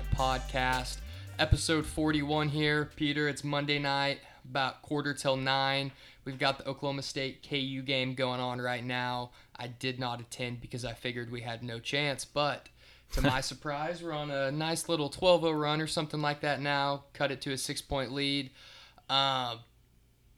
podcast, episode 41 here. Peter, it's Monday night, about quarter till nine. We've got the Oklahoma State KU game going on right now. I did not attend because I figured we had no chance, but to my surprise, we're on a nice little 12 0 run or something like that now. Cut it to a six point lead. Uh,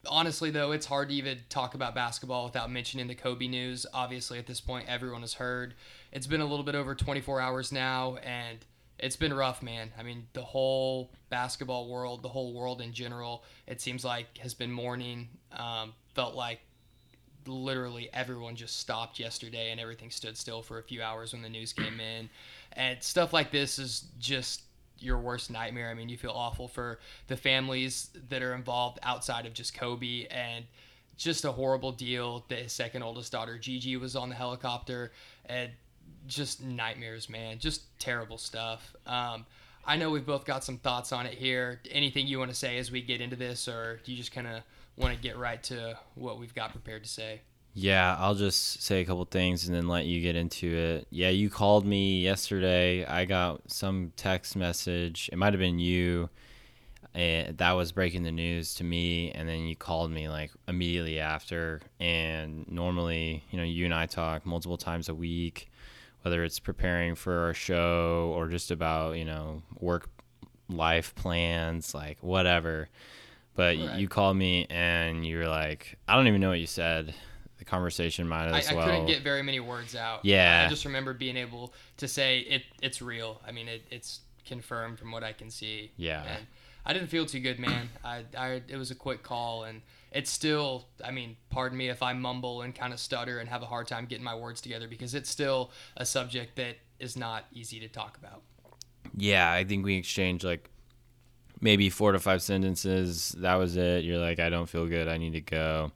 honestly, though, it's hard to even talk about basketball without mentioning the Kobe news. Obviously, at this point, everyone has heard. It's been a little bit over 24 hours now, and it's been rough, man. I mean, the whole basketball world, the whole world in general, it seems like has been mourning. Um, felt like literally everyone just stopped yesterday and everything stood still for a few hours when the news came in. And stuff like this is just your worst nightmare. I mean, you feel awful for the families that are involved outside of just Kobe and just a horrible deal that his second oldest daughter Gigi was on the helicopter and just nightmares, man. Just terrible stuff. Um, I know we've both got some thoughts on it here. Anything you want to say as we get into this, or do you just kind of want to get right to what we've got prepared to say? Yeah, I'll just say a couple things and then let you get into it. Yeah, you called me yesterday. I got some text message. It might have been you. That was breaking the news to me and then you called me like immediately after and normally you know you and i talk multiple times a week whether it's preparing for our show or just about you know work life plans like whatever but right. you called me and you were like i don't even know what you said the conversation might as I, well. I couldn't get very many words out. Yeah. I just remember being able to say it. It's real. I mean, it, it's confirmed from what I can see. Yeah. And I didn't feel too good, man. I, I it was a quick call, and it's still. I mean, pardon me if I mumble and kind of stutter and have a hard time getting my words together because it's still a subject that is not easy to talk about. Yeah, I think we exchanged like maybe four to five sentences. That was it. You're like, I don't feel good. I need to go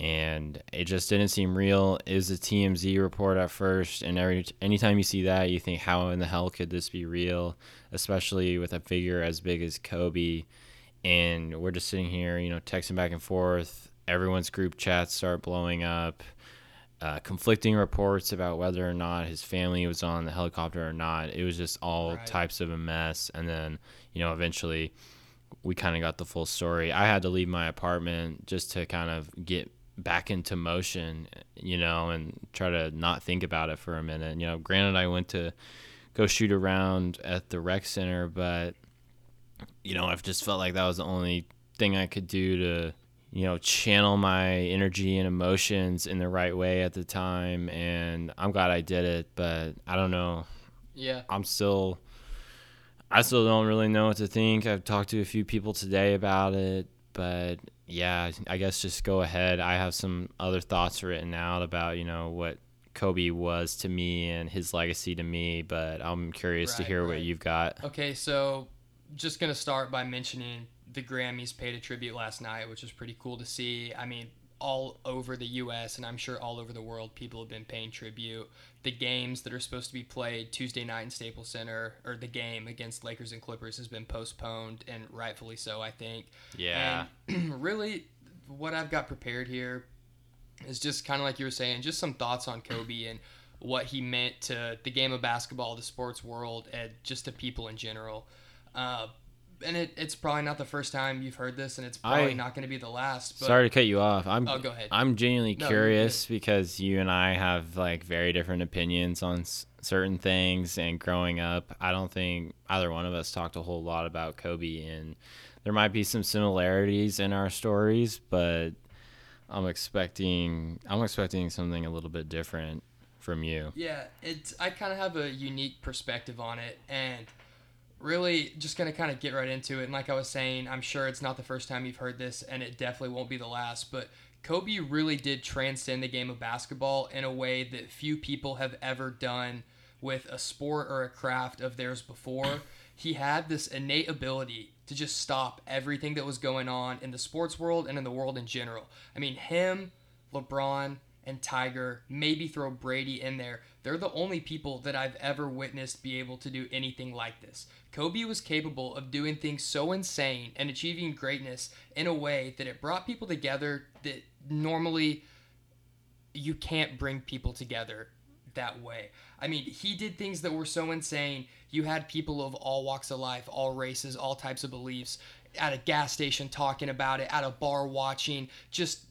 and it just didn't seem real. is a TMZ report at first, and every anytime you see that, you think, how in the hell could this be real? Especially with a figure as big as Kobe, and we're just sitting here, you know, texting back and forth. Everyone's group chats start blowing up. Uh, conflicting reports about whether or not his family was on the helicopter or not. It was just all right. types of a mess, and then you know eventually we kind of got the full story. I had to leave my apartment just to kind of get back into motion, you know, and try to not think about it for a minute. You know, granted, I went to go shoot around at the rec center, but you know, I've just felt like that was the only thing I could do to, you know, channel my energy and emotions in the right way at the time. And I'm glad I did it, but I don't know. Yeah. I'm still. I still don't really know what to think. I've talked to a few people today about it, but yeah, I guess just go ahead. I have some other thoughts written out about, you know, what Kobe was to me and his legacy to me, but I'm curious right, to hear right. what you've got. Okay, so just going to start by mentioning the Grammys paid a tribute last night, which was pretty cool to see. I mean, all over the U.S. and I'm sure all over the world, people have been paying tribute. The games that are supposed to be played Tuesday night in Staples Center, or the game against Lakers and Clippers, has been postponed, and rightfully so, I think. Yeah. And really, what I've got prepared here is just kind of like you were saying, just some thoughts on Kobe and what he meant to the game of basketball, the sports world, and just to people in general. Uh, and it, it's probably not the first time you've heard this, and it's probably I, not going to be the last. But, sorry to cut you off. I'm. Oh, go ahead. I'm genuinely no, curious because you and I have like very different opinions on s- certain things. And growing up, I don't think either one of us talked a whole lot about Kobe, and there might be some similarities in our stories, but I'm expecting I'm expecting something a little bit different from you. Yeah, it's I kind of have a unique perspective on it, and really just going to kind of get right into it. And like I was saying, I'm sure it's not the first time you've heard this, and it definitely won't be the last. But Kobe really did transcend the game of basketball in a way that few people have ever done with a sport or a craft of theirs before. He had this innate ability to just stop everything that was going on in the sports world and in the world in general. I mean, him, LeBron, and Tiger, maybe throw Brady in there. They're the only people that I've ever witnessed be able to do anything like this. Kobe was capable of doing things so insane and achieving greatness in a way that it brought people together that normally you can't bring people together that way. I mean, he did things that were so insane. You had people of all walks of life, all races, all types of beliefs at a gas station talking about it, at a bar watching, just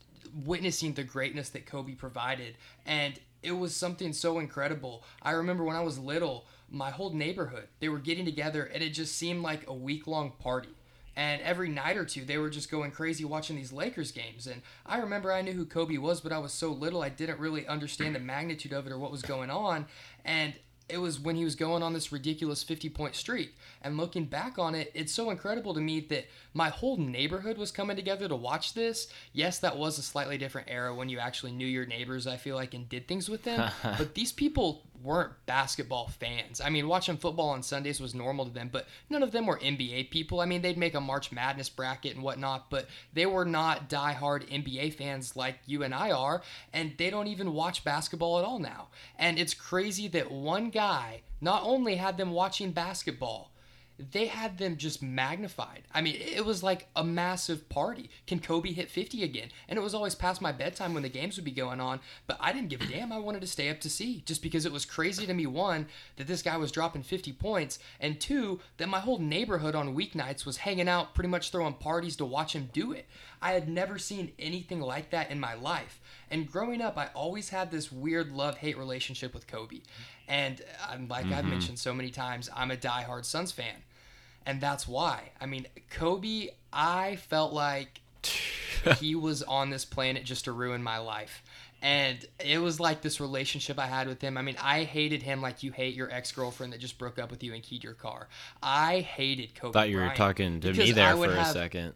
witnessing the greatness that Kobe provided. And it was something so incredible. I remember when I was little, my whole neighborhood, they were getting together and it just seemed like a week long party. And every night or two, they were just going crazy watching these Lakers games. And I remember I knew who Kobe was, but I was so little, I didn't really understand the magnitude of it or what was going on. And it was when he was going on this ridiculous 50 point streak. And looking back on it, it's so incredible to me that my whole neighborhood was coming together to watch this. Yes, that was a slightly different era when you actually knew your neighbors, I feel like, and did things with them. but these people weren't basketball fans. I mean, watching football on Sundays was normal to them, but none of them were NBA people. I mean, they'd make a March Madness bracket and whatnot, but they were not diehard NBA fans like you and I are, and they don't even watch basketball at all now. And it's crazy that one guy not only had them watching basketball, they had them just magnified. I mean, it was like a massive party. Can Kobe hit 50 again? And it was always past my bedtime when the games would be going on, but I didn't give a damn. I wanted to stay up to see just because it was crazy to me one that this guy was dropping 50 points and two that my whole neighborhood on weeknights was hanging out pretty much throwing parties to watch him do it. I had never seen anything like that in my life. And growing up, I always had this weird love-hate relationship with Kobe. And I'm like mm-hmm. I've mentioned so many times, I'm a die-hard Suns fan and that's why. I mean, Kobe, I felt like he was on this planet just to ruin my life. And it was like this relationship I had with him. I mean, I hated him like you hate your ex girlfriend that just broke up with you and keyed your car. I hated Kobe. Thought you were Bryant talking to me there for a second.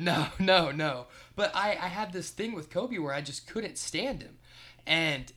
No, no, no. But I, I had this thing with Kobe where I just couldn't stand him. And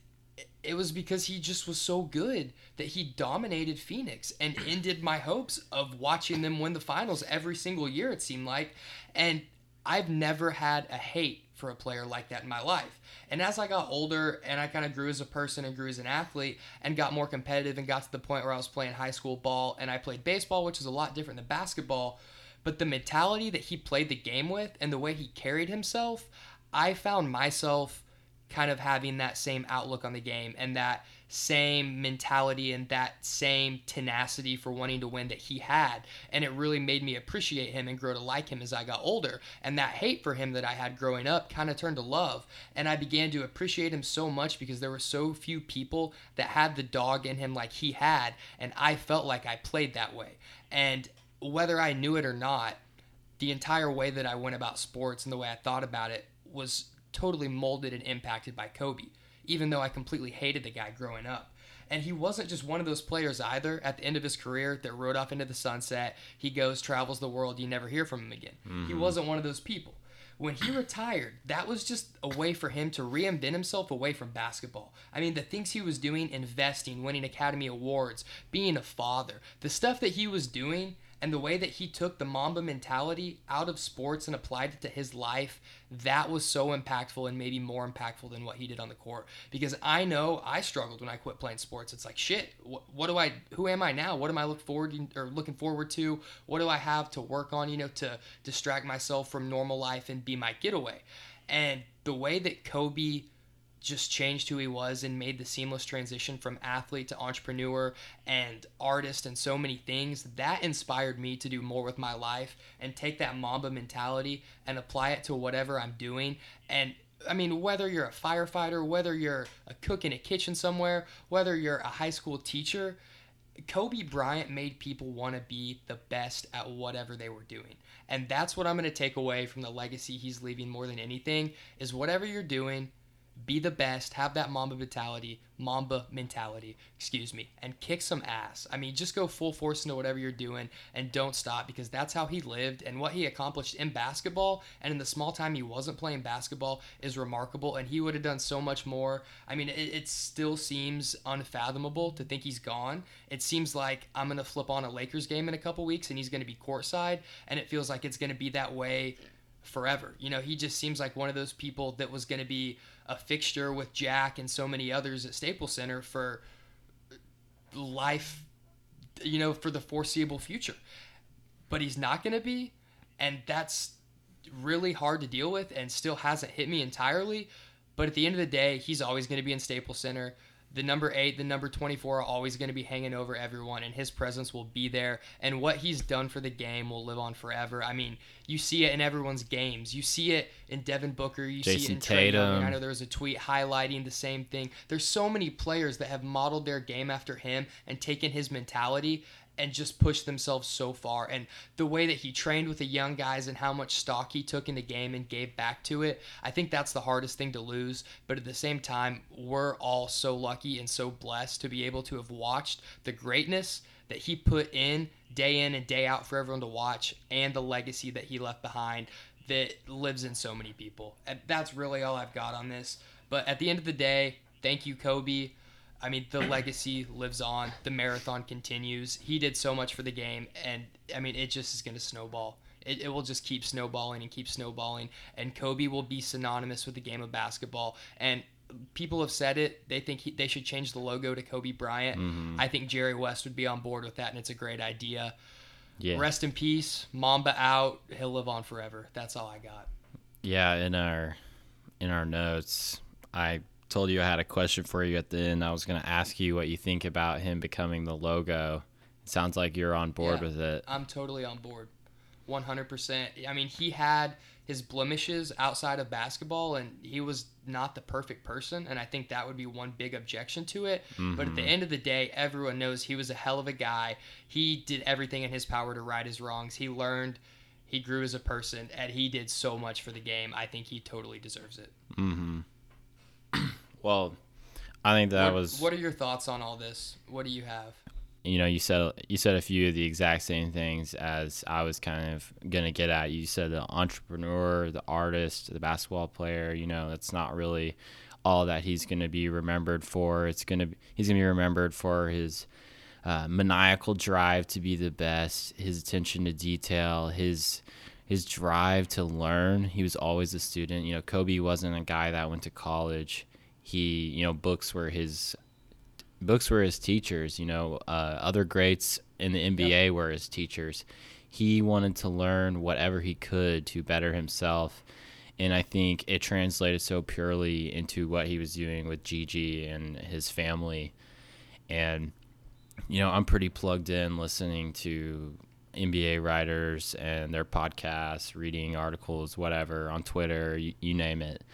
it was because he just was so good that he dominated Phoenix and ended my hopes of watching them win the finals every single year, it seemed like. And I've never had a hate for a player like that in my life. And as I got older and I kind of grew as a person and grew as an athlete and got more competitive and got to the point where I was playing high school ball and I played baseball, which is a lot different than basketball. But the mentality that he played the game with and the way he carried himself, I found myself kind of having that same outlook on the game and that same mentality and that same tenacity for wanting to win that he had. And it really made me appreciate him and grow to like him as I got older. And that hate for him that I had growing up kind of turned to love. And I began to appreciate him so much because there were so few people that had the dog in him like he had. And I felt like I played that way. And whether I knew it or not, the entire way that I went about sports and the way I thought about it was totally molded and impacted by Kobe, even though I completely hated the guy growing up. And he wasn't just one of those players either at the end of his career that rode off into the sunset. He goes, travels the world, you never hear from him again. Mm-hmm. He wasn't one of those people. When he retired, that was just a way for him to reinvent himself away from basketball. I mean, the things he was doing, investing, winning Academy Awards, being a father, the stuff that he was doing and the way that he took the Mamba mentality out of sports and applied it to his life, that was so impactful and maybe more impactful than what he did on the court. Because I know I struggled when I quit playing sports. It's like shit. What, what do I? Who am I now? What am I look forward or looking forward to? What do I have to work on? You know, to distract myself from normal life and be my getaway. And the way that Kobe just changed who he was and made the seamless transition from athlete to entrepreneur and artist and so many things that inspired me to do more with my life and take that mamba mentality and apply it to whatever i'm doing and I mean, whether you're a firefighter, whether you're a cook in a kitchen somewhere, whether you're a high school teacher, Kobe Bryant made people want to be the best at whatever they were doing. And that's what I'm going to take away from the legacy he's leaving more than anything is whatever you're doing, be the best, have that Mamba mentality, Mamba mentality, excuse me, and kick some ass. I mean, just go full force into whatever you're doing and don't stop because that's how he lived and what he accomplished in basketball and in the small time he wasn't playing basketball is remarkable and he would have done so much more. I mean, it, it still seems unfathomable to think he's gone. It seems like I'm going to flip on a Lakers game in a couple weeks and he's going to be courtside and it feels like it's going to be that way forever. You know, he just seems like one of those people that was going to be a fixture with Jack and so many others at Staples Center for life, you know, for the foreseeable future. But he's not going to be, and that's really hard to deal with and still hasn't hit me entirely. But at the end of the day, he's always going to be in Staples Center. The number eight, the number 24 are always going to be hanging over everyone, and his presence will be there. And what he's done for the game will live on forever. I mean, you see it in everyone's games. You see it in Devin Booker. You see it Jason in Young. Tatum. I know there was a tweet highlighting the same thing. There's so many players that have modeled their game after him and taken his mentality and just pushed themselves so far. And the way that he trained with the young guys and how much stock he took in the game and gave back to it, I think that's the hardest thing to lose. But at the same time, we're all so lucky and so blessed to be able to have watched the greatness that he put in day in and day out for everyone to watch and the legacy that he left behind that lives in so many people. And that's really all I've got on this. But at the end of the day, thank you, Kobe. I mean, the legacy lives on. The marathon continues. He did so much for the game, and I mean, it just is going to snowball. It, it will just keep snowballing and keep snowballing, and Kobe will be synonymous with the game of basketball. And people have said it; they think he, they should change the logo to Kobe Bryant. Mm-hmm. I think Jerry West would be on board with that, and it's a great idea. Yeah. Rest in peace, Mamba out. He'll live on forever. That's all I got. Yeah, in our in our notes, I told you I had a question for you at the end. I was going to ask you what you think about him becoming the logo. It sounds like you're on board Yeah. with it. I'm totally on board. 100%. I mean, he had his blemishes outside of basketball and he was not the perfect person and I think that would be one big objection to it. But at the mm-hmm. end of the day, everyone knows he was a hell of a guy. He did everything in his power to right his wrongs. He learned, he grew as a person and he did so much for the game. I think he totally deserves it. Mm-hmm. Well, I think that what, was What are your thoughts on all this? What do you have? you know you said you said a few of the exact same things as I was kind of gonna get at. You said the entrepreneur, the artist, the basketball player. You know that's not really all that he's gonna be remembered for. It's gonna be, he's gonna be remembered for his uh, maniacal drive to be the best, his attention to detail, his his drive to learn. He was always a student. You know, Kobe wasn't a guy that went to college. He, you know, books were his books were his teachers. You know, uh, other greats in the NBA were his teachers. He wanted to learn whatever he could to better himself, and I think it translated so purely into what he was doing with Gigi and his family. And you know, I'm pretty plugged in listening to NBA writers and their podcasts, reading articles, whatever on Twitter, you, you name it.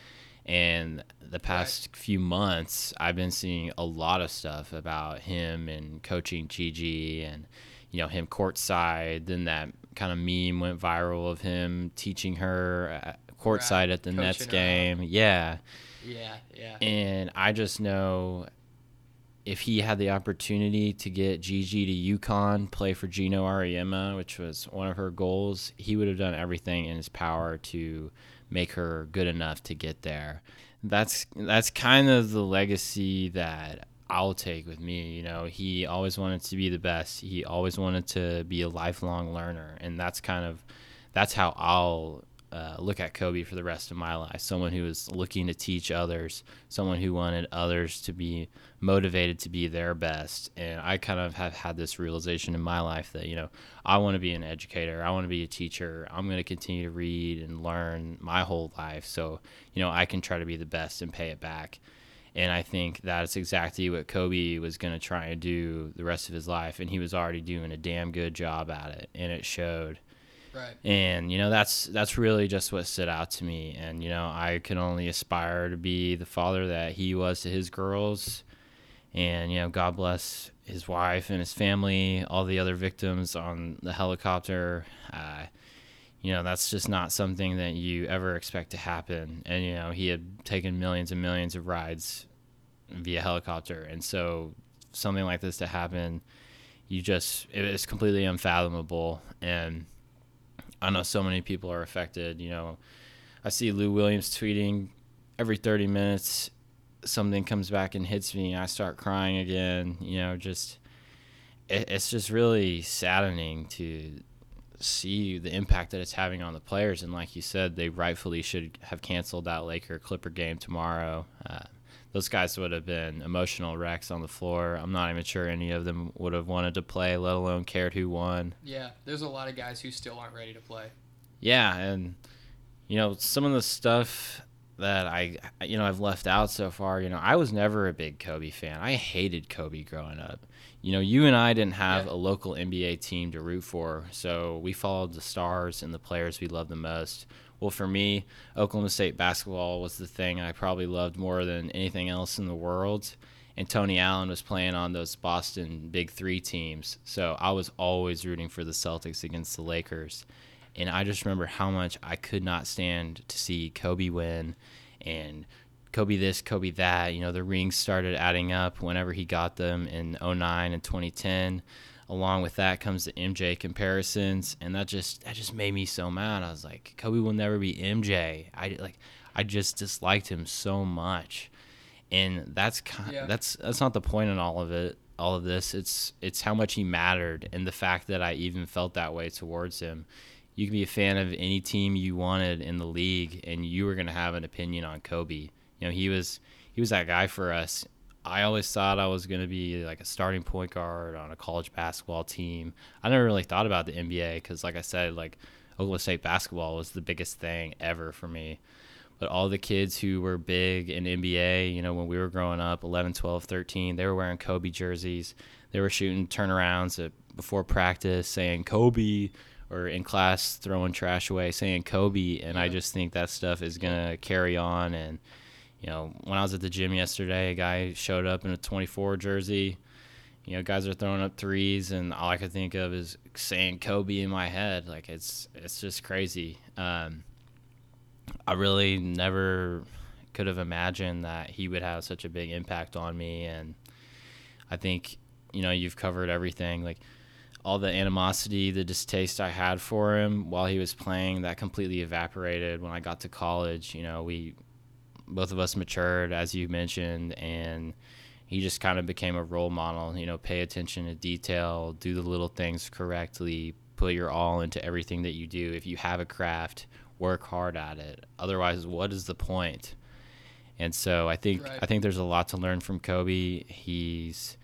And the past few months, I've been seeing a lot of stuff about him and coaching Gigi and, you know, him courtside. Then that kind of meme went viral of him teaching her uh, courtside Right. at the Coaching Nets up. game. Yeah. Yeah, yeah. And I just know if he had the opportunity to get Gigi to UConn, play for Geno Auriemma, which was one of her goals, he would have done everything in his power to make her good enough to get there. That's that's kind of the legacy that I'll take with me. You know, he always wanted to be the best. He always wanted to be a lifelong learner, and that's kind of that's how I'll uh, look at Kobe for the rest of my life. Someone who was looking to teach others, someone who wanted others to be motivated to be their best. And I kind of have had this realization in my life that, you know, I want to be an educator, I want to be a teacher. I'm going to continue to read and learn my whole life. So, you know, I can try to be the best and pay it back. And I think that's exactly what Kobe was going to try and do the rest of his life. And he was already doing a damn good job at it. And it showed Right. and you know that's that's really just what stood out to me. And you know i can only aspire to be the father that he was to his girls. And you know god bless his wife and his family all the other victims on the helicopter. Uh, you know that's just not something that you ever expect to happen. And you know he had taken millions and millions of rides via helicopter. And so something like this to happen you just it is completely unfathomable. And I know so many people are affected. You know, I see Lou Williams tweeting every 30 minutes, something comes back and hits me. And I start crying again. You know, just it, it's just really saddening to see the impact that it's having on the players. And like you said, they rightfully should have canceled that Laker Clipper game tomorrow. Uh, those guys would have been emotional wrecks on the floor. I'm not even sure any of them would have wanted to play, let alone cared who won. Yeah, there's a lot of guys who still aren't ready to play. Yeah, and you know some of the stuff that I, you know, I've left out so far. You know, I was never a big Kobe fan. I hated Kobe growing up. You know, you and I didn't have Yeah. a local NBA team to root for, so we followed the stars and the players we loved the most. Well, for me, Oklahoma State basketball was the thing I probably loved more than anything else in the world. And Tony Allen was playing on those Boston Big Three teams, so I was always rooting for the Celtics against the Lakers and I just remember how much I could not stand to see Kobe win and Kobe this, Kobe that. You know, the rings started adding up whenever he got them in 09 and 2010. Along with that comes the MJ comparisons, and that just that just made me so mad. I was like, Kobe will never be MJ. I like I just disliked him so much, and that's kind Yeah. that's that's not the point in all of it. All of this, it's it's how much he mattered, and the fact that I even felt that way towards him you can be a fan of any team you wanted in the league and you were going to have an opinion on Kobe. You know, he was he was that guy for us. I always thought I was going to be like a starting point guard on a college basketball team. I never really thought about the NBA cuz like I said like Oklahoma State basketball was the biggest thing ever for me. But all the kids who were big in NBA, you know, when we were growing up, 11, 12, 13, they were wearing Kobe jerseys. They were shooting turnarounds at, before practice saying Kobe or in class throwing trash away saying Kobe and I just think that stuff is going to carry on and you know when I was at the gym yesterday a guy showed up in a 24 jersey. You know guys are throwing up threes and all I could think of is saying Kobe in my head. Like it's it's just crazy. Um I really never could have imagined that he would have such a big impact on me and I think you know you've covered everything. Like all the animosity, the distaste I had for him while he was playing, that completely evaporated when I got to college. You know, we both of us matured, as you mentioned, and he just kind of became a role model. You know, pay attention to detail, do the little things correctly, put your all into everything that you do. If you have a craft, work hard at it. Otherwise, what is the point? And so I think Right. I think there's a lot to learn from Kobe. He's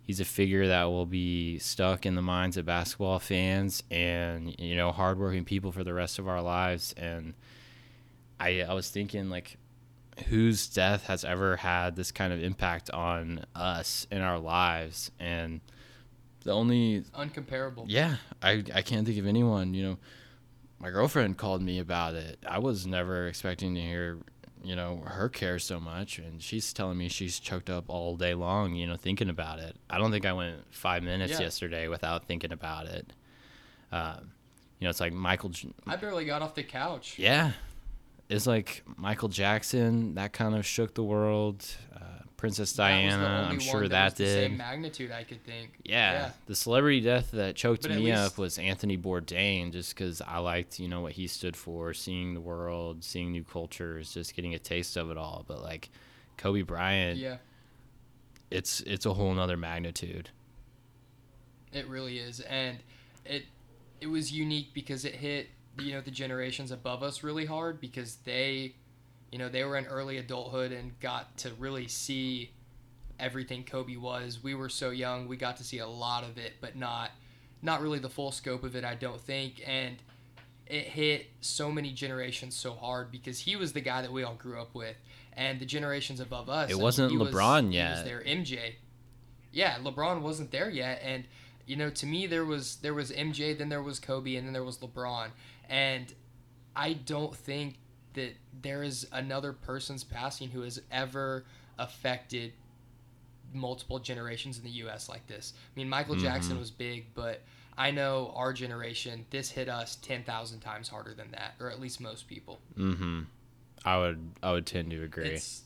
he's a figure that will be stuck in the minds of basketball fans and you know hardworking people for the rest of our lives and i i was thinking like whose death has ever had this kind of impact on us in our lives and the only Uncomparable. yeah i i can't think of anyone you know my girlfriend called me about it i was never expecting to hear you know her care so much and she's telling me she's choked up all day long you know thinking about it i don't think i went five minutes Yeah. yesterday without thinking about it um, you know it's like michael J- I barely got off the couch. yeah it's like michael jackson that kind of shook the world uh, princess That was the diana i'm sure that, that, did same magnitude I could think. yeah, the celebrity death that choked But me least- up was Anthony Bourdain, just because I liked, you know, what he stood for, seeing the world, seeing new cultures, just getting a taste of it all. But like Kobe Bryant, Yeah, it's it's a whole nother magnitude. it really is, and it it was unique because it hit you know the generations above us really hard because they, you know, they were in early adulthood and got to really see everything Kobe was. We were so young, we got to see a lot of it, but not not really the full scope of it, I don't think. And it hit so many generations so hard because he was the guy that we all grew up with, and the generations above us. It wasn't he was- LeBron he yet. Was there MJ? Yeah, LeBron wasn't there yet, and you know, to me, there was there was MJ, then there was Kobe, and then there was LeBron, and I don't think that there is another person's passing who has ever affected multiple generations in the U.S. like this. I mean, Michael Jackson Mhm. was big, but I know our generation, this hit us ten thousand times harder than that, or at least most people. Mm-hmm. I would I would tend to agree. It's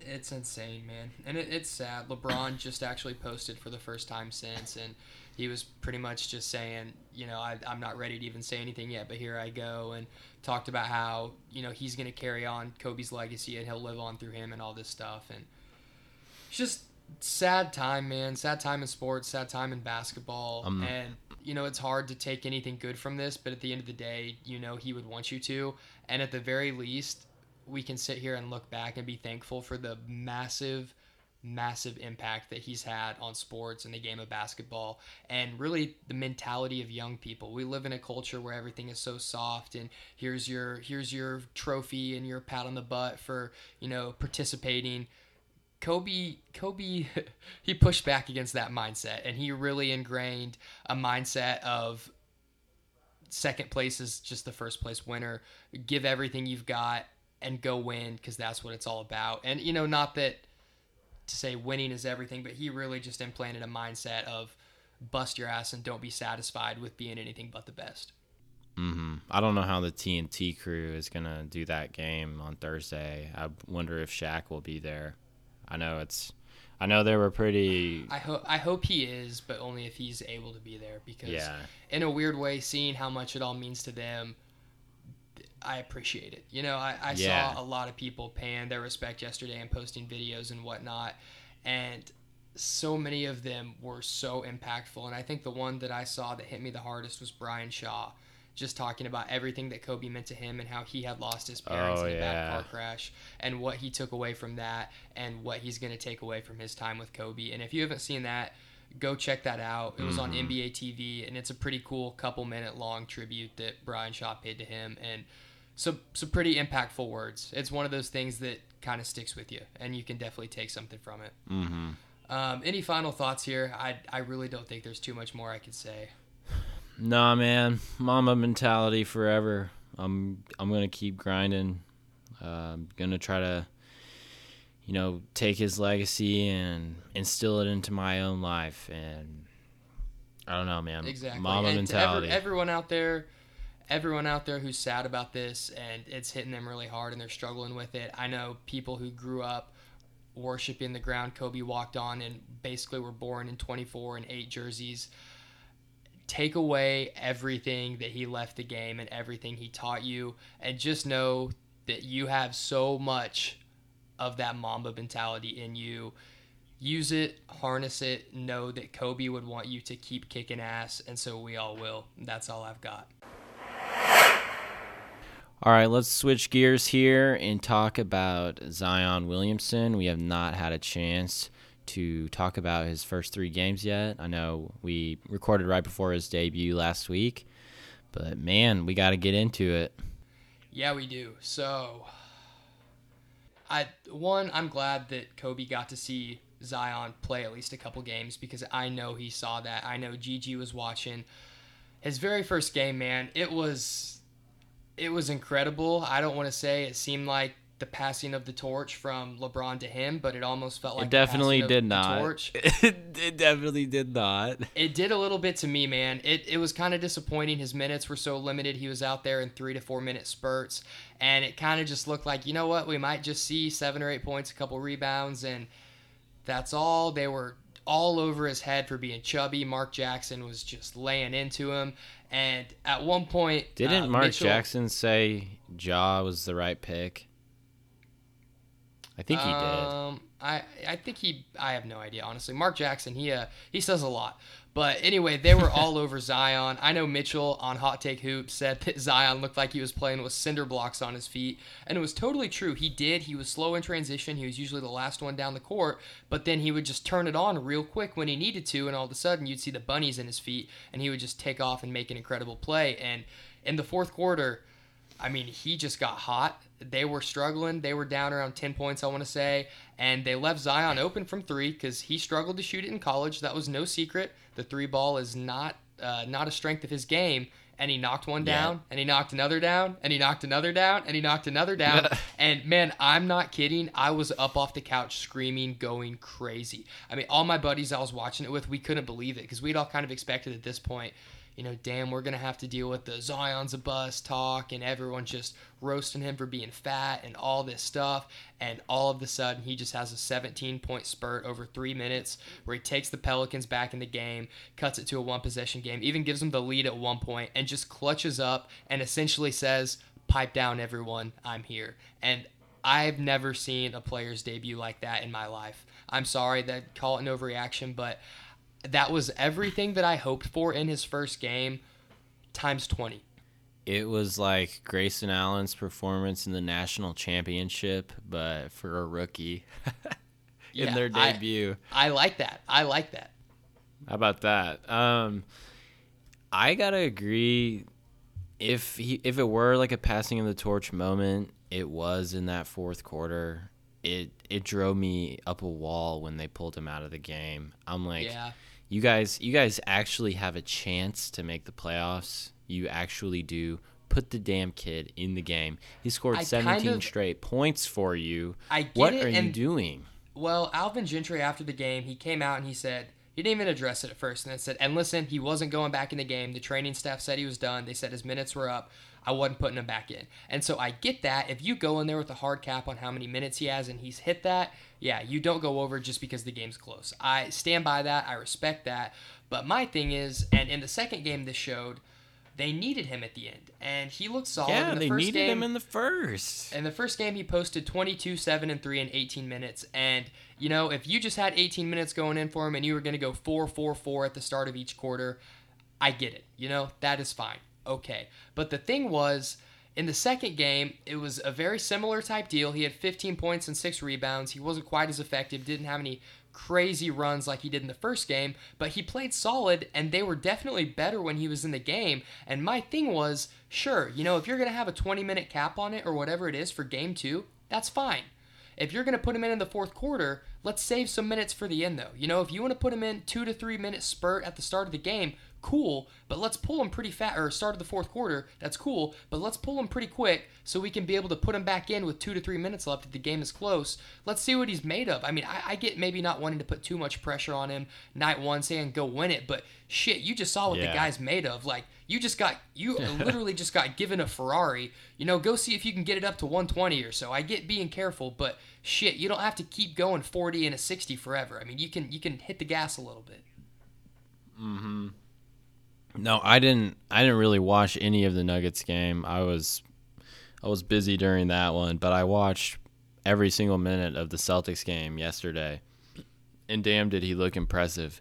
it's insane, man, and it, it's sad. LeBron just actually posted for the first time since, and he was pretty much just saying, you know, I, I'm not ready to even say anything yet, but here I go, and talked about how you know he's gonna carry on Kobe's legacy and he'll live on through him and all this stuff, and it's just sad time, man. Sad time in sports, sad time in basketball, Um, and you know it's hard to take anything good from this, but at the end of the day, you know he would want you to, and at the very least, we can sit here and look back and be thankful for the massive, massive impact that he's had on sports and the game of basketball and really the mentality of young people. We live in a culture where everything is so soft and here's your here's your trophy and your pat on the butt for, you know, participating. Kobe Kobe he pushed back against that mindset and he really ingrained a mindset of second place is just the first place winner. Give everything you've got and go win because that's what it's all about. And you know, not that to say winning is everything, but he really just implanted a mindset of bust your ass and don't be satisfied with being anything but the best. Mm-hmm. I don't know how the TNT crew is gonna do that game on Thursday. I wonder if Shaq will be there. I know it's. I know they were pretty. I hope I hope he is, but only if he's able to be there because Yeah. in a weird way, seeing how much it all means to them, I appreciate it. You know, I, I Yeah. saw a lot of people paying their respect yesterday and posting videos and whatnot, and so many of them were so impactful. And I think the one that I saw that hit me the hardest was Brian Shaw, just talking about everything that Kobe meant to him and how he had lost his parents Oh, in a bad car crash and what he took away from that and what he's going to take away from his time with Kobe. And if you haven't seen that, go check that out. It was on Mhm. NBA TV, and it's a pretty cool couple minute long tribute that Brian Shaw paid to him, and some some pretty impactful words. It's one of those things that kind of sticks with you, and you can definitely take something from it. Mm-hmm. Um, any final thoughts here? I I really don't think there's too much more I could say. Nah, man, mama mentality forever. I'm I'm gonna keep grinding. Uh, I'm gonna try to, you know, take his legacy and instill it into my own life. And I don't know, man. Exactly. Mamba and to every- mentality. everyone out there, everyone out there who's sad about this and it's hitting them really hard and they're struggling with it. I know people who grew up worshiping the ground Kobe walked on and basically were born in 24 and 8 jerseys. Take away everything that he left the game and everything he taught you and just know that you have so much of that Mamba mentality in you use it, harness it, know that Kobe would want you to keep kicking ass, and so we all will. That's all I've got. All right, let's switch gears here and talk about Zion Williamson. We have not had a chance to talk about his first three games yet. I know we recorded right before his debut last week, but man, we got to get into it. Yeah, we do. So, I one, I'm glad that Kobe got to see Zion play at least a couple games because I know he saw that. I know Gigi was watching his very first game. Man, it was it was incredible. I don't want to say it seemed like the passing of the torch from LeBron to him, but it almost felt like it the definitely of did the not. torch. it definitely did not. It did a little bit to me, man. It, it was kind of disappointing. His minutes were so limited. He was out there in three to four minute spurts. And it kind of just looked like, you know what? We might just see seven or eight points, a couple rebounds, and that's all. They were all over his head for being chubby. Mark Jackson was just laying into him. And at one point, Didn't uh, Mark Mitchell- Jackson say Ja was the right pick? I think he did. Um, I I think he. I have no idea, honestly. Mark Jackson, he uh, he says a lot. But anyway, they were all over Zion. I know Mitchell on Hot Take Hoop said that Zion looked like he was playing with cinder blocks on his feet, and it was totally true. He did. He was slow in transition. He was usually the last one down the court, but then he would just turn it on real quick when he needed to, and all of a sudden you'd see the bunnies in his feet, and he would just take off and make an incredible play. And in the fourth quarter, I mean, he just got hot. They were struggling. They were down around 10 points, I want to say. And they left Zion open from three because he struggled to shoot it in college. That was no secret. The three ball is not uh, not a strength of his game. And he knocked one Yeah. down, and he knocked another down, and he knocked another down, and he knocked another down. and man, I'm not kidding. I was up off the couch screaming, going crazy. I mean, all my buddies I was watching it with, we couldn't believe it because we'd all kind of expected at this point you know, damn, we're gonna have to deal with the Zion's a bust talk and everyone just roasting him for being fat and all this stuff. And all of a sudden, he just has a 17 point spurt over three minutes where he takes the Pelicans back in the game, cuts it to a one possession game, even gives them the lead at one point, and just clutches up and essentially says, "Pipe down, everyone, I'm here." And I've never seen a player's debut like that in my life. I'm sorry that call it an overreaction, but that was everything that I hoped for in his first game times 20. It was like Grayson Allen's performance in the national championship, but for a rookie. Yeah, in their I- debut. I like that. I like that. How about that? Um, I gotta agree. If he, if it were like a passing of the torch moment, it was in that fourth quarter. It it drove me up a wall when they pulled him out of the game. I'm like, yeah. You guys, you guys actually have a chance to make the playoffs. You actually do. Put the damn kid in the game. He scored I kind 17 of- straight points for you. I get What it, are you doing? Well, Alvin Gentry after the game, he came out and he said he didn't even address it at first, and then said, "And listen, he wasn't going back in the game. The training staff said he was done. They said his minutes were up. I wasn't putting him back in." And so I get that. If you go in there with a hard cap on how many minutes he has and he's hit that, yeah, you don't go over just because the game's close. I stand by that. I respect that. But my thing is, and in the second game, this showed they needed him at the end, and he looked solid. Yeah, in the they first needed game, him in the first. in the first game, he posted 22, 7, and 3 in 18 minutes. And, you know, if you just had 18 minutes going in for him and you were going to go 4 4 4 at the start of each quarter, I get it. You know, that is fine. Okay. But the thing was, in the second game, it was a very similar type deal. He had 15 points and 6 rebounds. He wasn't quite as effective, didn't have any crazy runs like he did in the first game, but he played solid and they were definitely better when he was in the game. And my thing was, sure, you know, if you're going to have a 20 minute cap on it or whatever it is for game 2, that's fine. If you're going to put him in in the fourth quarter, let's save some minutes for the end though. You know, if you want to put him in 2 to 3 minute spurt at the start of the game, cool, but let's pull him pretty fast or start of the fourth quarter. That's cool, but let's pull him pretty quick so we can be able to put him back in with two to three minutes left if the game is close. Let's see what he's made of. I mean, I, I get maybe not wanting to put too much pressure on him night one, saying go win it, but shit, you just saw what the guy's made of. Like you just got you literally just got given a Ferrari. You know, go see if you can get it up to 120 or so. I get being careful, but shit, you don't have to keep going 40 and a 60 forever. I mean, you can you can hit the gas a little bit. Mm-hmm. No, I didn't. I didn't really watch any of the Nuggets game. I was, I was busy during that one, but I watched every single minute of the Celtics game yesterday, and damn, did he look impressive.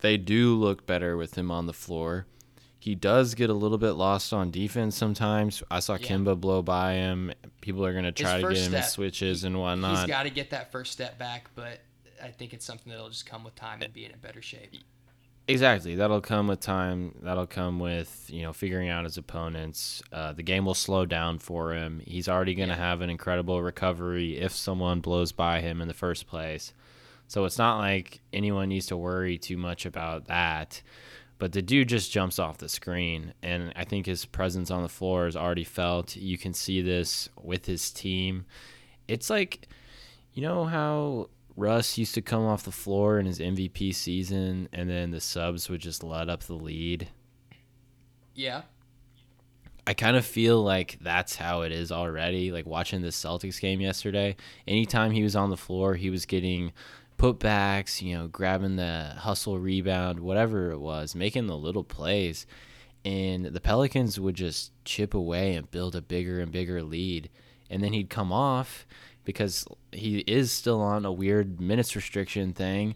They do look better with him on the floor. He does get a little bit lost on defense sometimes. I saw Yeah. Kemba blow by him. People are gonna try to get him step, switches and whatnot. He's got to get that first step back, but I think it's something that'll just come with time and be in a better shape. Exactly. That'll come with time. That'll come with you know figuring out his opponents. Uh, the game will slow down for him. He's already going to Yeah. have an incredible recovery if someone blows by him in the first place. So it's not like anyone needs to worry too much about that. But the dude just jumps off the screen, and I think his presence on the floor is already felt. You can see this with his team. It's like, you know how Russ used to come off the floor in his MVP season, and then the subs would just let up the lead. Yeah, I kind of feel like that's how it is already. Like watching the Celtics game yesterday, anytime he was on the floor, he was getting putbacks, you know, grabbing the hustle rebound, whatever it was, making the little plays. And the Pelicans would just chip away and build a bigger and bigger lead. And then he'd come off because he is still on a weird minutes restriction thing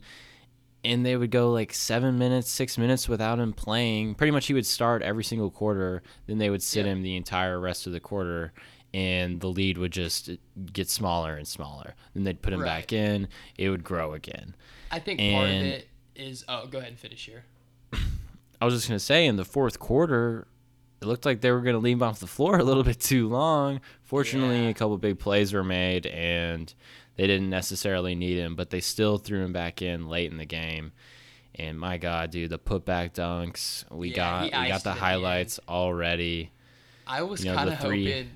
and they would go like seven minutes, six minutes without him playing. Pretty much, he would start every single quarter. Then they would sit Yeah. him the entire rest of the quarter, and the lead would just get smaller and smaller. Then they'd put him Right. back in. It would grow again. I think part of it is. Oh, go ahead and finish here. I was just gonna say, in the fourth quarter, it looked like they were gonna leave him off the floor a little bit too long. Fortunately, Yeah. a couple big plays were made, and they didn't necessarily need him, but they still threw him back in late in the game. And my God, dude, the putback dunks we Yeah, got, we got the it at the highlights already. I was You know, kind of hoping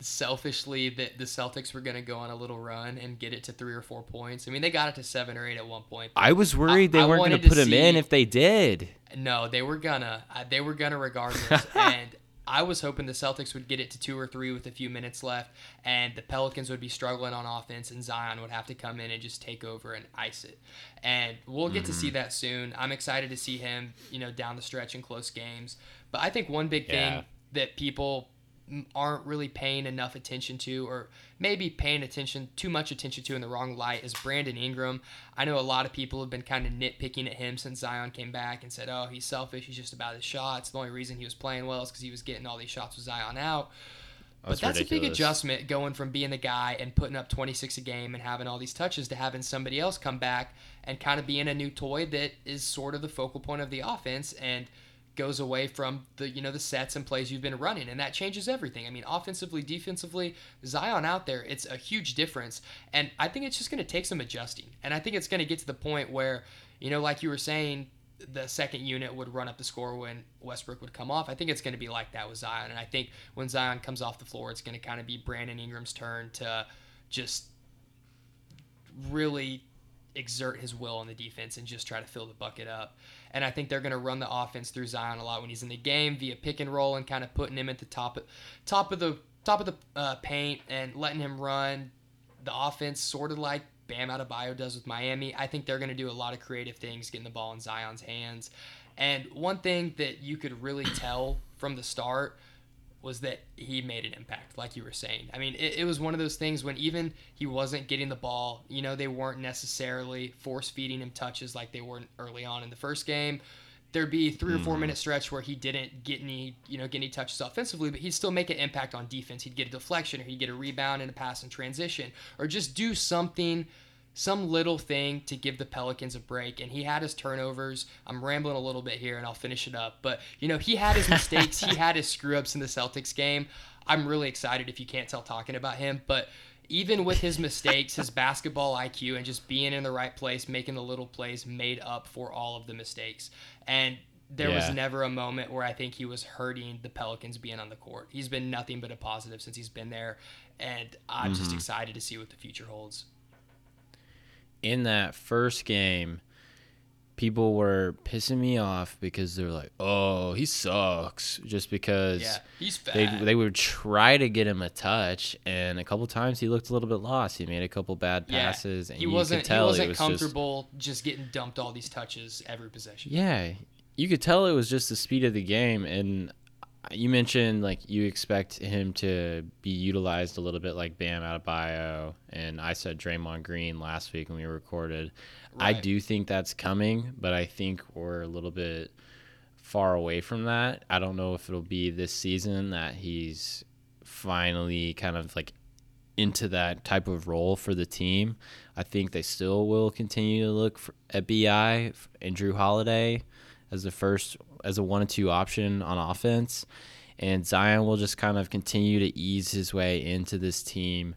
selfishly that the Celtics were going to go on a little run and get it to three or four points. I mean, they got it to seven or eight at one point. I was worried they I weren't gonna put him in if they did. No, they were gonna. Uh, they were gonna regardless. and I was hoping the Celtics would get it to two or three with a few minutes left, and the Pelicans would be struggling on offense, and Zion would have to come in and just take over and ice it. And we'll get to Mm-hmm. see that soon. I'm excited to see him, you know, down the stretch in close games. But I think one big Yeah. thing that people aren't really paying enough attention to or maybe paying attention too much attention to in the wrong light is Brandon Ingram. I know a lot of people have been kind of nitpicking at him since Zion came back and said, "Oh, he's selfish. He's just about his shots. The only reason he was playing well is because he was getting all these shots with Zion out." but that's ridiculous. a big adjustment going from being the guy and putting up 26 a game and having all these touches to having somebody else come back and kind of being a new toy that is sort of the focal point of the offense and goes away from the you know the sets and plays you've been running and that changes everything. I mean offensively, defensively, Zion out there, it's a huge difference and I think it's just going to take some adjusting. And I think it's going to get to the point where you know like you were saying the second unit would run up the score when Westbrook would come off. I think it's going to be like that with Zion and I think when Zion comes off the floor it's going to kind of be Brandon Ingram's turn to just really exert his will on the defense and just try to fill the bucket up. And I think they're going to run the offense through Zion a lot when he's in the game via pick and roll and kind of putting him at the top of, top of the top of the uh, paint and letting him run the offense sort of like Bam Adebayo does with Miami. I think they're going to do a lot of creative things getting the ball in Zion's hands. And one thing that you could really tell from the start was that he made an impact, like you were saying. I mean, it, it, was one of those things when even he wasn't getting the ball, you know, they weren't necessarily force feeding him touches like they were early on in the first game. There'd be three or four mm-hmm. minute stretch where he didn't get any, you know, get any touches offensively, but he'd still make an impact on defense. He'd get a deflection, or he'd get a rebound and a pass in transition, or just do something some little thing to give the Pelicans a break. And he had his turnovers. I'm rambling a little bit here and I'll finish it up. But, you know, he had his mistakes, he had his screw ups in the Celtics game. I'm really excited if you can't tell talking about him. But even with his mistakes, his basketball IQ, and just being in the right place, making the little plays made up for all of the mistakes. And there yeah. was never a moment where I think he was hurting the Pelicans being on the court. He's been nothing but a positive since he's been there. And I'm mm-hmm. just excited to see what the future holds in that first game, people were pissing me off because they're like, "Oh, he sucks," just because yeah, he's They they would try to get him a touch, and a couple times he looked a little bit lost. He made a couple bad passes, yeah, and he wasn't he wasn't was comfortable just, just getting dumped all these touches every possession. Yeah, you could tell it was just the speed of the game, and you mentioned like you expect him to be utilized a little bit like Bam Adebayo, and I said Draymond Green last week when we recorded. Right. I do think that's coming, but I think we're a little bit far away from that. I don't know if it'll be this season that he's finally kind of like into that type of role for the team. I think they still will continue to look for, at Bi and Jrue Holiday as the first as a one and two option on offense. And Zion will just kind of continue to ease his way into this team.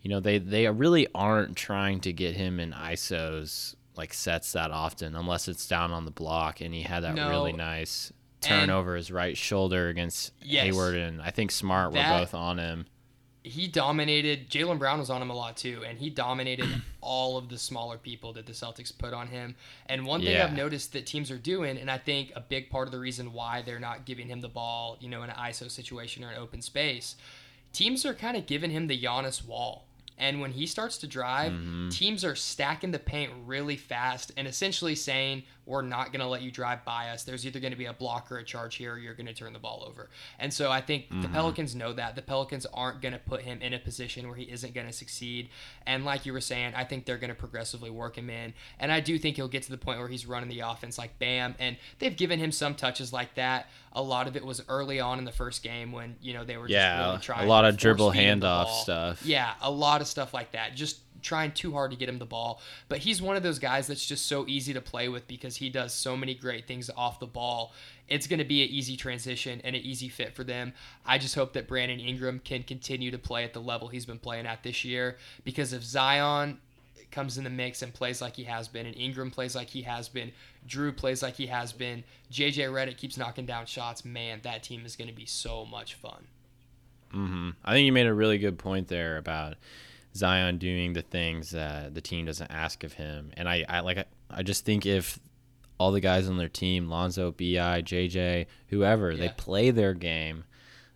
You know, they, they really aren't trying to get him in ISOs like sets that often unless it's down on the block and he had that no. really nice turn and over his right shoulder against yes, Hayward and I think Smart that, were both on him he dominated. Jaylen Brown was on him a lot too, and he dominated all of the smaller people that the Celtics put on him. And one thing yeah. I've noticed that teams are doing, and I think a big part of the reason why they're not giving him the ball, you know, in an ISO situation or an open space, teams are kind of giving him the Giannis wall. And when he starts to drive, mm-hmm. teams are stacking the paint really fast and essentially saying, we're not going to let you drive by us. There's either going to be a block or a charge here, or you're going to turn the ball over. And so I think mm-hmm. the Pelicans know that. The Pelicans aren't going to put him in a position where he isn't going to succeed. And like you were saying, I think they're going to progressively work him in. And I do think he'll get to the point where he's running the offense like Bam. And they've given him some touches like that. A lot of it was early on in the first game when, you know, they were yeah, just really trying a lot of dribble handoff stuff. Yeah, a lot of stuff like that. Just trying too hard to get him the ball. But he's one of those guys that's just so easy to play with because he does so many great things off the ball. It's going to be an easy transition and an easy fit for them. I just hope that Brandon Ingram can continue to play at the level he's been playing at this year because if Zion comes in the mix and plays like he has been, and Ingram plays like he has been, Jrue plays like he has been, JJ Redick keeps knocking down shots, man, that team is going to be so much fun. Mm-hmm. I think you made a really good point there about Zion doing the things that the team doesn't ask of him. And I, I like I just think if all the guys on their team, Lonzo, Bi, JJ, whoever, yeah. they play their game,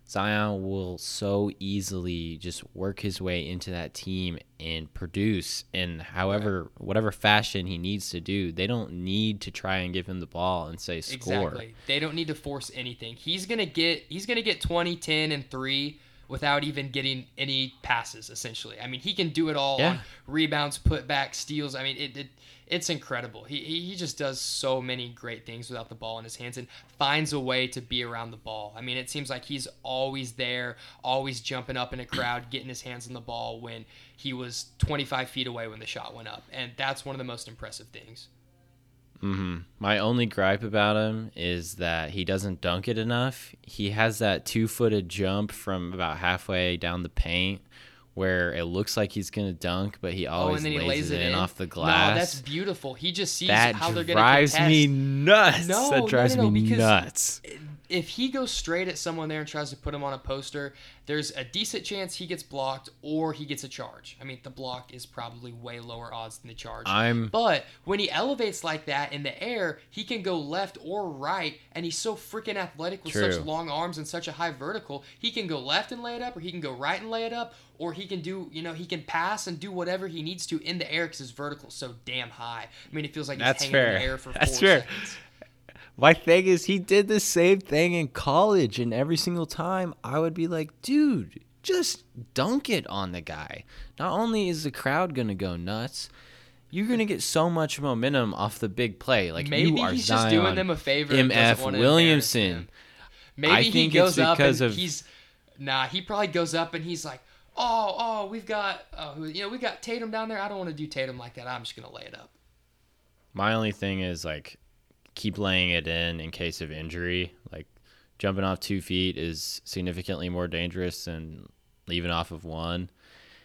Zion will so easily just work his way into that team and produce in however right. whatever fashion he needs to do. They don't need to try and give him the ball and say score. Exactly. They don't need to force anything. He's going to get he's going to get 20, 10 and 3 without even getting any passes. Essentially, I mean, he can do it all Yeah. on rebounds, putback, steals. I mean, it, it it's incredible. He he just does so many great things without the ball in his hands and finds a way to be around the ball. I mean, it seems like he's always there, always jumping up in a crowd, getting his hands on the ball when he was 25 feet away when the shot went up, and that's one of the most impressive things. hmm My only gripe about him is that he doesn't dunk it enough. He has that two footed jump from about halfway down the paint where it looks like he's gonna dunk, but he Oh, always and then he lays, lays it in off the glass. No, that's beautiful. He just sees that how they're going to drives contest. me nuts. No, that drives no, no, me because- nuts. If he goes straight at someone there and tries to put him on a poster, there's a decent chance he gets blocked or he gets a charge. I mean, the block is probably way lower odds than the charge. I'm But when he elevates like that in the air, he can go left or right, and he's so freaking athletic with such long arms and such a high vertical. He can go left and lay it up, or he can go right and lay it up, or he can do, you know, he can pass and do whatever he needs to in the air because his vertical is so damn high. I mean, it feels like he's That's hanging in the air for That's four fair. seconds. My thing is, he did the same thing in college, and every single time I would be like, dude, just dunk it on the guy. Not only is the crowd going to go nuts, you're going to get so much momentum off the big play. Like, Maybe you are he's Zion, just doing them a favor. MF Williamson. Maybe I he goes up because and of- he's nah. He probably goes up and he's like, oh, oh, we've got, oh, who- you know, we got Tatum down there. I don't want to do Tatum like that. I'm just gonna lay it up. My only thing is, like, keep laying it in in case of injury. Like, jumping off two feet is significantly more dangerous than leaving off of one.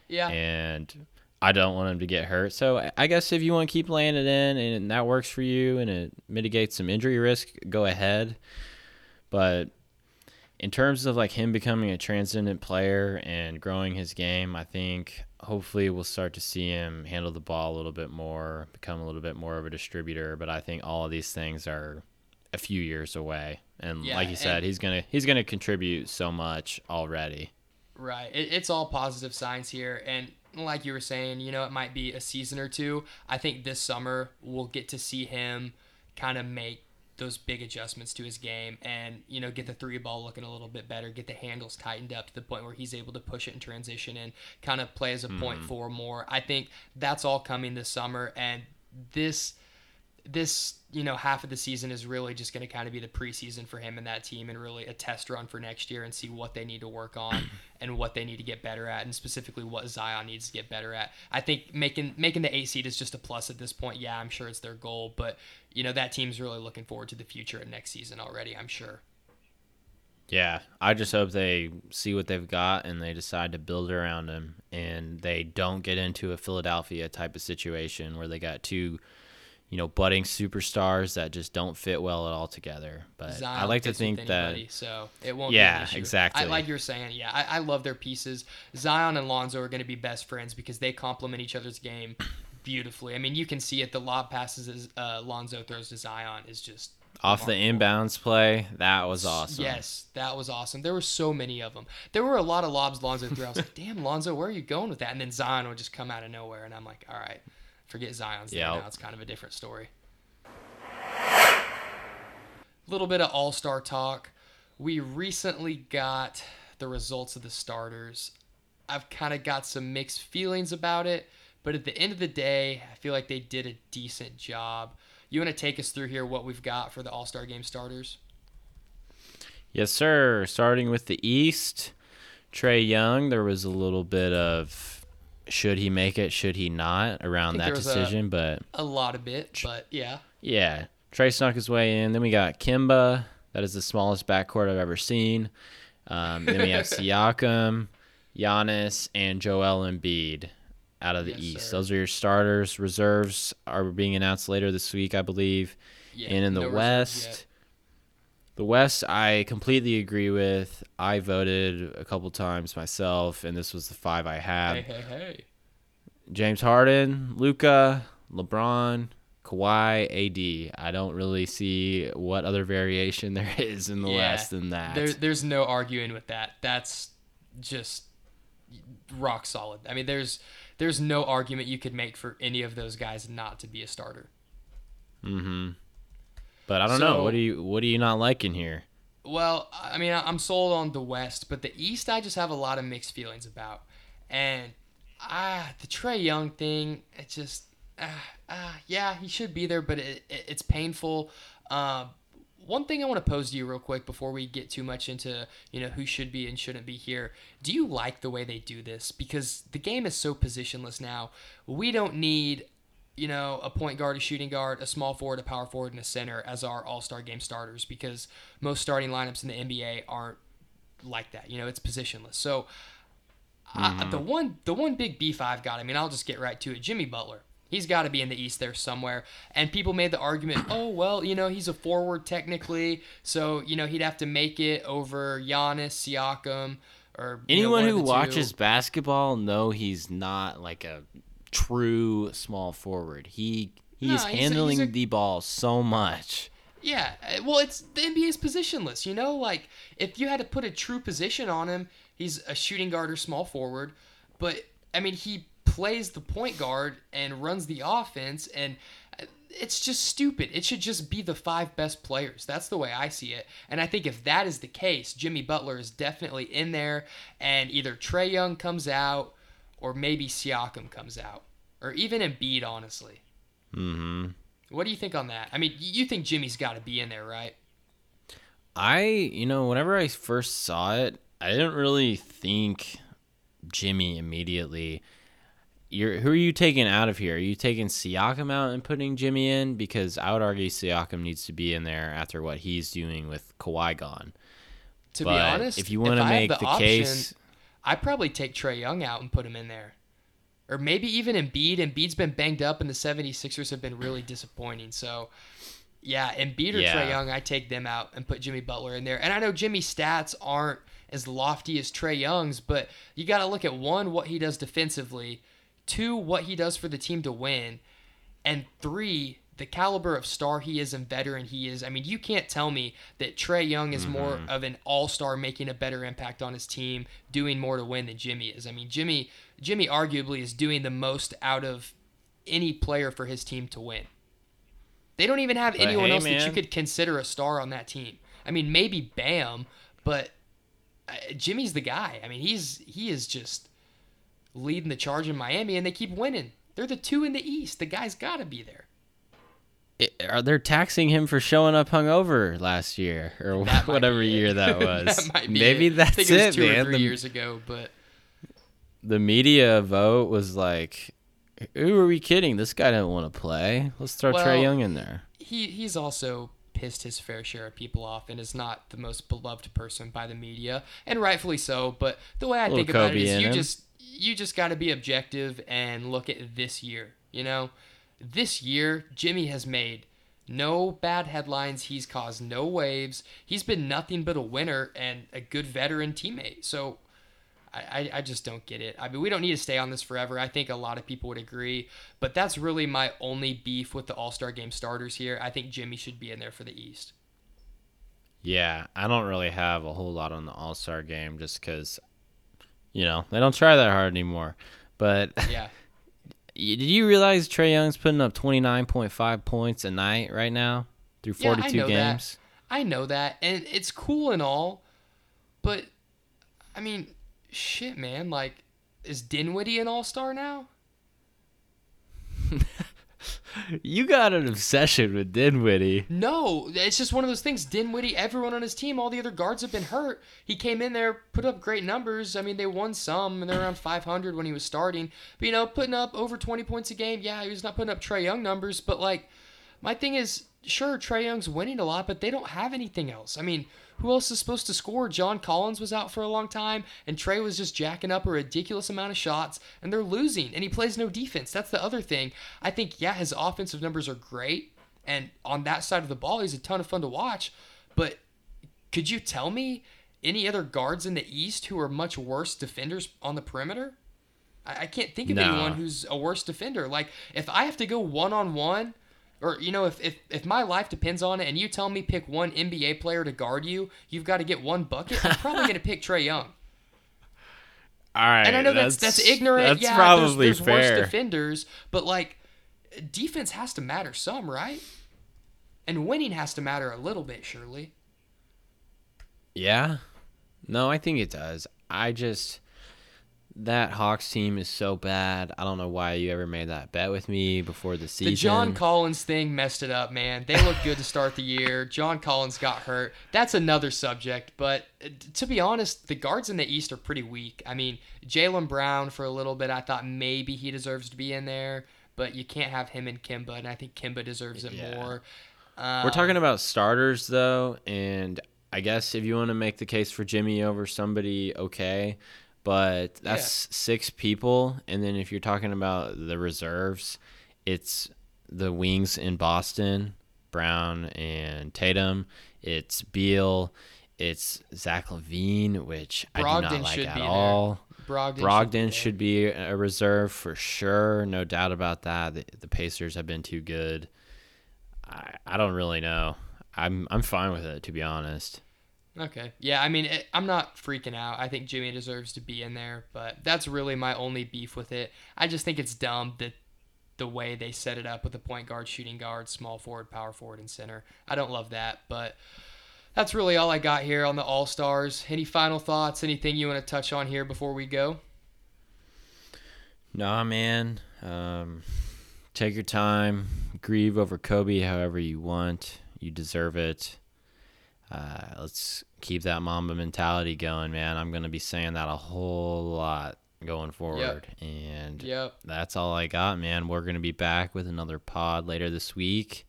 Yeah, and I don't want him to get hurt. So I- I guess if you want to keep laying it in and that works for you and it mitigates some injury risk, go ahead. But in terms of like him becoming a transcendent player and growing his game, I think hopefully we'll start to see him handle the ball a little bit more, become a little bit more of a distributor. But I think all of these things are a few years away. And Yeah, like you said, he's gonna he's gonna contribute so much already. right. It, it's all positive signs here, and like you were saying, you know, it might be a season or two. I think this summer we'll get to see him kind of make those big adjustments to his game and you know get the three ball looking a little bit better get the handles tightened up to the point where he's able to push it in transition and kind of play as a point mm-hmm. four more. I think that's all coming this summer and this this you know half of the season is really just going to kind of be the preseason for him and that team and really a test run for next year and see what they need to work on and what they need to get better at and specifically what Zion needs to get better at. I think making making the 8 seed is just a plus at this point. Yeah, I'm sure it's their goal, but you know that team's really looking forward to the future and next season already, I'm sure. Yeah, I just hope they see what they've got and they decide to build around him and they don't get into a Philadelphia type of situation where they got two, you know, budding superstars that just don't fit well at all together. But Zion I like to think that so it won't. be Yeah, exactly. I, like you're saying, yeah, I, I love their pieces. Zion and Lonzo are going to be best friends because they complement each other's game beautifully. I mean, you can see it. The lob passes as uh, Lonzo throws to Zion is just off the inbounds play, that was awesome. Yes, that was awesome. There were so many of them. There were a lot of lobs Lonzo threw. I was like, damn, Lonzo, where are you going with that? And then Zion would just come out of nowhere, and I'm like, all right, forget Zion's there now. It's kind of a different story. A little bit of all star talk. We recently got the results of the starters. I've kind of got some mixed feelings about it, but at the end of the day, I feel like they did a decent job. You want to take us through here what we've got for the All Star Game starters? Yes, sir. Starting with the East, Trae Young, there was a little bit of should he make it, should he not around that was a- decision, but A lot of bit, but yeah. Yeah, Trae snuck his way in. Then we got Kemba. That is the smallest backcourt I've ever seen. Um, then we have Siakam, Giannis, and Joel Embiid out of the Yes, East. sir. Those are your starters. Reserves are being announced later this week, I believe. yeah and in the no West. The West, I completely agree with. I voted a couple times myself, and this was the five I had. Hey, hey, hey. James Harden, Luka, LeBron, Kawhi, AD. I don't really see what other variation there is in the Yeah, West than that. There, there's no arguing with that. That's just rock solid. I mean, there's there's no argument you could make for any of those guys not to be a starter. mm-hmm. But I don't know. What do you What do you not like in here? Well, I mean, I'm sold on the West, but the East, I just have a lot of mixed feelings about. And ah, the Trae Young thing, it just ah, ah yeah, he should be there, but it, it it's painful. Uh, one thing I want to pose to you real quick before we get too much into you know who should be and shouldn't be here. Do you like the way they do this? Because the game is so positionless now. We don't need you know a point guard, a shooting guard, a small forward, a power forward, and a center as our All Star game starters because most starting lineups in the NBA aren't like that. You know, it's positionless. So. Mm-hmm. the one, the one big beef I've got. I mean, I'll just get right to it. Jimmy Butler. He's got to be in the East there somewhere. And people made the argument, oh, well, you know, he's a forward technically, so, you know, he'd have to make it over Giannis, Siakam, or. Anyone know, who watches two. basketball know he's not like a true small forward. He He's no, handling he's a, he's a, the ball so much. Yeah, uh, well, it's the NBA's positionless. You know, like if you had to put a true position on him, he's a shooting guard or small forward. But I mean, he plays the point guard and runs the offense and it's just stupid. It should just be the five best players. That's the way I see it. And I think if that is the case, Jimmy Butler is definitely in there and either Trae Young comes out or maybe Siakam comes out or even Embiid honestly. Mhm. What do you think on that? I mean, you think Jimmy's got to be in there, right? I, you know, whenever I first saw it, I didn't really think Jimmy immediately you're who are you taking out of here? Are you taking Siakam out and putting Jimmy in? Because I would argue Siakam needs to be in there after what he's doing with Kawhi gone. To but be honest, if you want to make the, the option, case, I'd probably take Trae Young out and put him in there. Or maybe even Embiid. Embiid's been banged up, and the 76ers have been really disappointing. So, yeah, Embiid or yeah. Trae Young, I take them out and put Jimmy Butler in there. And I know Jimmy's stats aren't as lofty as Trae Young's, but you got to look at one, what he does defensively two, what he does for the team to win, and three, the caliber of star he is and veteran he is. I mean, you can't tell me that Trae Young is mm-hmm. more of an all-star making a better impact on his team, doing more to win than Jimmy is. I mean, Jimmy Jimmy arguably is doing the most out of any player for his team to win. They don't even have but anyone hey, else man. that you could consider a star on that team. I mean, maybe Bam, but uh, Jimmy's the guy. I mean, he's he is just leading the charge in Miami, and they keep winning. They're the two in the East. The guy's got to be there. Are they taxing him for showing up hungover last year or whatever year that was? that Maybe it. that's I think it, was two man. Or three the, years ago, but the media vote was like, "Who are we kidding? This guy didn't want to play. Let's throw well, Trae Young in there." He he's also pissed his fair share of people off and is not the most beloved person by the media, and rightfully so. But the way I think about Kobe it is, you him. just you just got to be objective and look at this year. You know, this year Jimmy has made no bad headlines. He's caused no waves. He's been nothing but a winner and a good veteran teammate. So I, I just don't get it. I mean, we don't need to stay on this forever. I think a lot of people would agree, but that's really my only beef with the All Star game starters here. I think Jimmy should be in there for the East. Yeah, I don't really have a whole lot on the All Star game just because you know, they don't try that hard anymore. But yeah. did you realize Trae Young's putting up 29.5 points a night right now through 42 yeah, I games? That. I know that. And it's cool and all. But, I mean, shit, man. Like, is Dinwiddie an all star now? you got an obsession with Dinwiddie. No, it's just one of those things. Dinwiddie, everyone on his team, all the other guards have been hurt. He came in there, put up great numbers. I mean, they won some, and they're around 500 when he was starting. But, you know, putting up over 20 points a game, yeah, he was not putting up Trae Young numbers. But, like, my thing is, sure, Trae Young's winning a lot, but they don't have anything else. I mean, who else is supposed to score? John Collins was out for a long time, and Trae was just jacking up a ridiculous amount of shots, and they're losing, and he plays no defense. That's the other thing. I think, yeah, his offensive numbers are great, and on that side of the ball, he's a ton of fun to watch, but could you tell me any other guards in the East who are much worse defenders on the perimeter? I, I can't think of no. anyone who's a worse defender. Like, if I have to go one on one or you know if, if if my life depends on it and you tell me pick one NBA player to guard you, you've got to get one bucket. I'm probably going to pick Trae Young. All right, and I know that's that's, that's ignorant. That's yeah, probably there's, there's fair. worse defenders, but like defense has to matter some, right? And winning has to matter a little bit, surely. Yeah. No, I think it does. I just that Hawks team is so bad. I don't know why you ever made that bet with me before the season. The John Collins thing messed it up, man. They looked good to start the year. John Collins got hurt. That's another subject. But uh, to be honest, the guards in the East are pretty weak. I mean, Jaylen Brown for a little bit, I thought maybe he deserves to be in there, but you can't have him and Kemba, and I think Kemba deserves it Yeah. more. We're talking about starters though, and I guess if you want to make the case for Jimmy over somebody, okay. But that's six people, and then if you're talking about the reserves, it's the wings in Boston, Brown and Tatum. It's Beal. It's Zach LaVine, which I do not like should at be there. all. Brogdon. should be Brogdon there. should be a reserve for sure, no doubt about that. The, the Pacers have been too good. I, I don't really know. I'm I'm fine with it to be honest. Okay. Yeah, I mean, it, I'm not freaking out. I think Jimmy deserves to be in there, but that's really my only beef with it. I just think it's dumb that the way they set it up with the point guard, shooting guard, small forward, power forward, and center. I don't love that, but that's really all I got here on the All Stars. Any final thoughts? Anything you want to touch on here before we go? Nah, man. Um, take your time. Grieve over Kobe however you want. You deserve it. Uh, let's keep that Mamba mentality going, man. I'm gonna be saying that a whole lot going forward, and Yep. that's all I got, man. We're gonna be back with another pod later this week.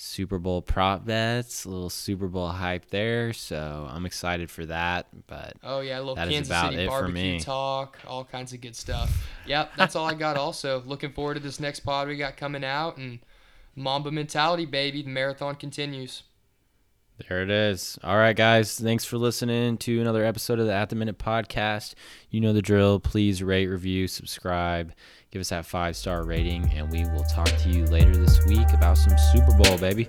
Super Bowl prop bets, a little Super Bowl hype there, so I'm excited for that. But Oh yeah, a little That is Kansas about City it for barbecue me. talk, all kinds of good stuff. Yep, that's all I got. Also, looking forward to this next pod we got coming out, and Mamba mentality, baby. The marathon continues. There it is. All right, guys. Thanks for listening to another episode of the At the Minute podcast. You know the drill. Please rate, review, subscribe, give us that five star rating, and we will talk to you later this week about some Super Bowl, baby.